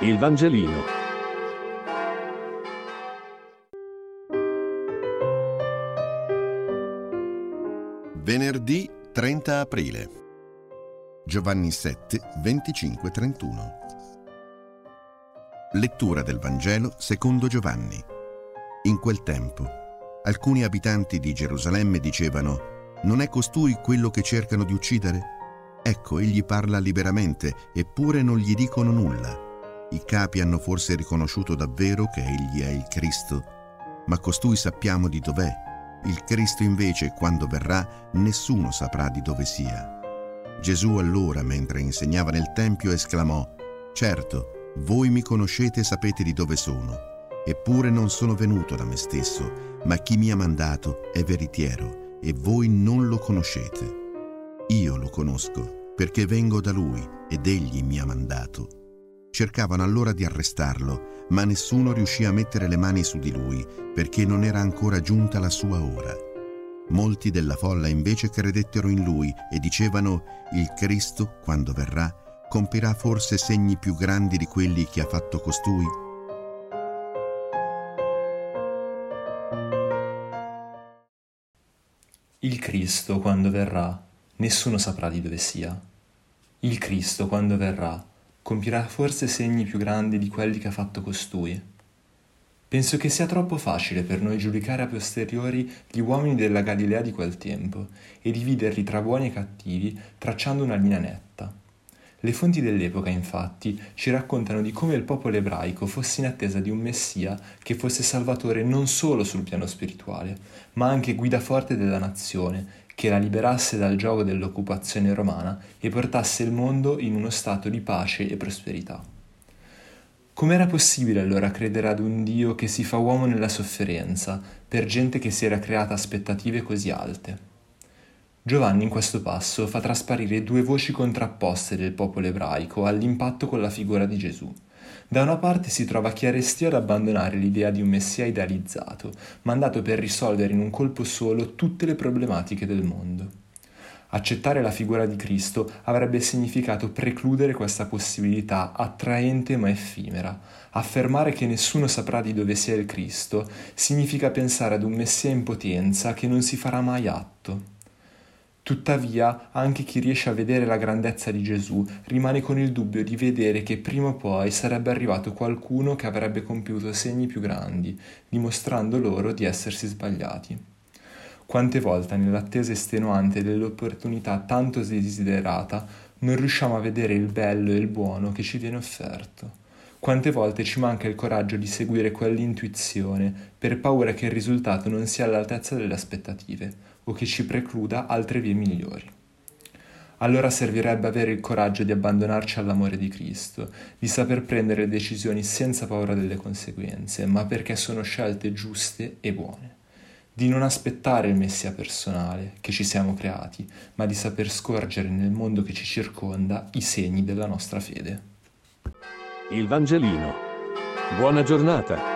Il Vangelino. Venerdì 30 aprile. Giovanni 7, 25-31. Lettura del Vangelo secondo Giovanni. In quel tempo, alcuni abitanti di Gerusalemme dicevano, non è costui quello che cercano di uccidere? Ecco, egli parla liberamente, eppure non gli dicono nulla. I capi hanno forse riconosciuto davvero che egli è il Cristo, ma costui sappiamo di dov'è. Il Cristo invece, quando verrà, nessuno saprà di dove sia. Gesù allora, mentre insegnava nel Tempio, esclamò, Certo, voi mi conoscete e sapete di dove sono, eppure non sono venuto da me stesso, ma chi mi ha mandato è veritiero, e voi non lo conoscete. Io lo conosco, perché vengo da lui, ed egli mi ha mandato. Cercavano allora di arrestarlo, ma nessuno riuscì a mettere le mani su di lui, perché non era ancora giunta la sua ora. Molti della folla invece credettero in lui e dicevano, il Cristo, quando verrà, compirà forse segni più grandi di quelli che ha fatto costui? Il Cristo, quando verrà, nessuno saprà di dove sia. Il Cristo, quando verrà, compirà forse segni più grandi di quelli che ha fatto costui. Penso che sia troppo facile per noi giudicare a posteriori gli uomini della Galilea di quel tempo e dividerli tra buoni e cattivi tracciando una linea netta. Le fonti dell'epoca, infatti, ci raccontano di come il popolo ebraico fosse in attesa di un Messia che fosse salvatore non solo sul piano spirituale, ma anche guida forte della nazione che la liberasse dal gioco dell'occupazione romana e portasse il mondo in uno stato di pace e prosperità. Com'era possibile allora credere ad un Dio che si fa uomo nella sofferenza per gente che si era creata aspettative così alte? Giovanni in questo passo fa trasparire due voci contrapposte del popolo ebraico all'impatto con la figura di Gesù. Da una parte si trova chi arrestio ad abbandonare l'idea di un messia idealizzato, mandato per risolvere in un colpo solo tutte le problematiche del mondo. Accettare la figura di Cristo avrebbe significato precludere questa possibilità attraente ma effimera. Affermare che nessuno saprà di dove sia il Cristo significa pensare ad un messia in potenza che non si farà mai atto. Tuttavia, anche chi riesce a vedere la grandezza di Gesù rimane con il dubbio di vedere che prima o poi sarebbe arrivato qualcuno che avrebbe compiuto segni più grandi, dimostrando loro di essersi sbagliati. Quante volte nell'attesa estenuante dell'opportunità tanto desiderata non riusciamo a vedere il bello e il buono che ci viene offerto. Quante volte ci manca il coraggio di seguire quell'intuizione per paura che il risultato non sia all'altezza delle aspettative o che ci precluda altre vie migliori. Allora servirebbe avere il coraggio di abbandonarci all'amore di Cristo, di saper prendere decisioni senza paura delle conseguenze, ma perché sono scelte giuste e buone. Di non aspettare il Messia personale che ci siamo creati, ma di saper scorgere nel mondo che ci circonda i segni della nostra fede. Il Vangelino. Buona giornata.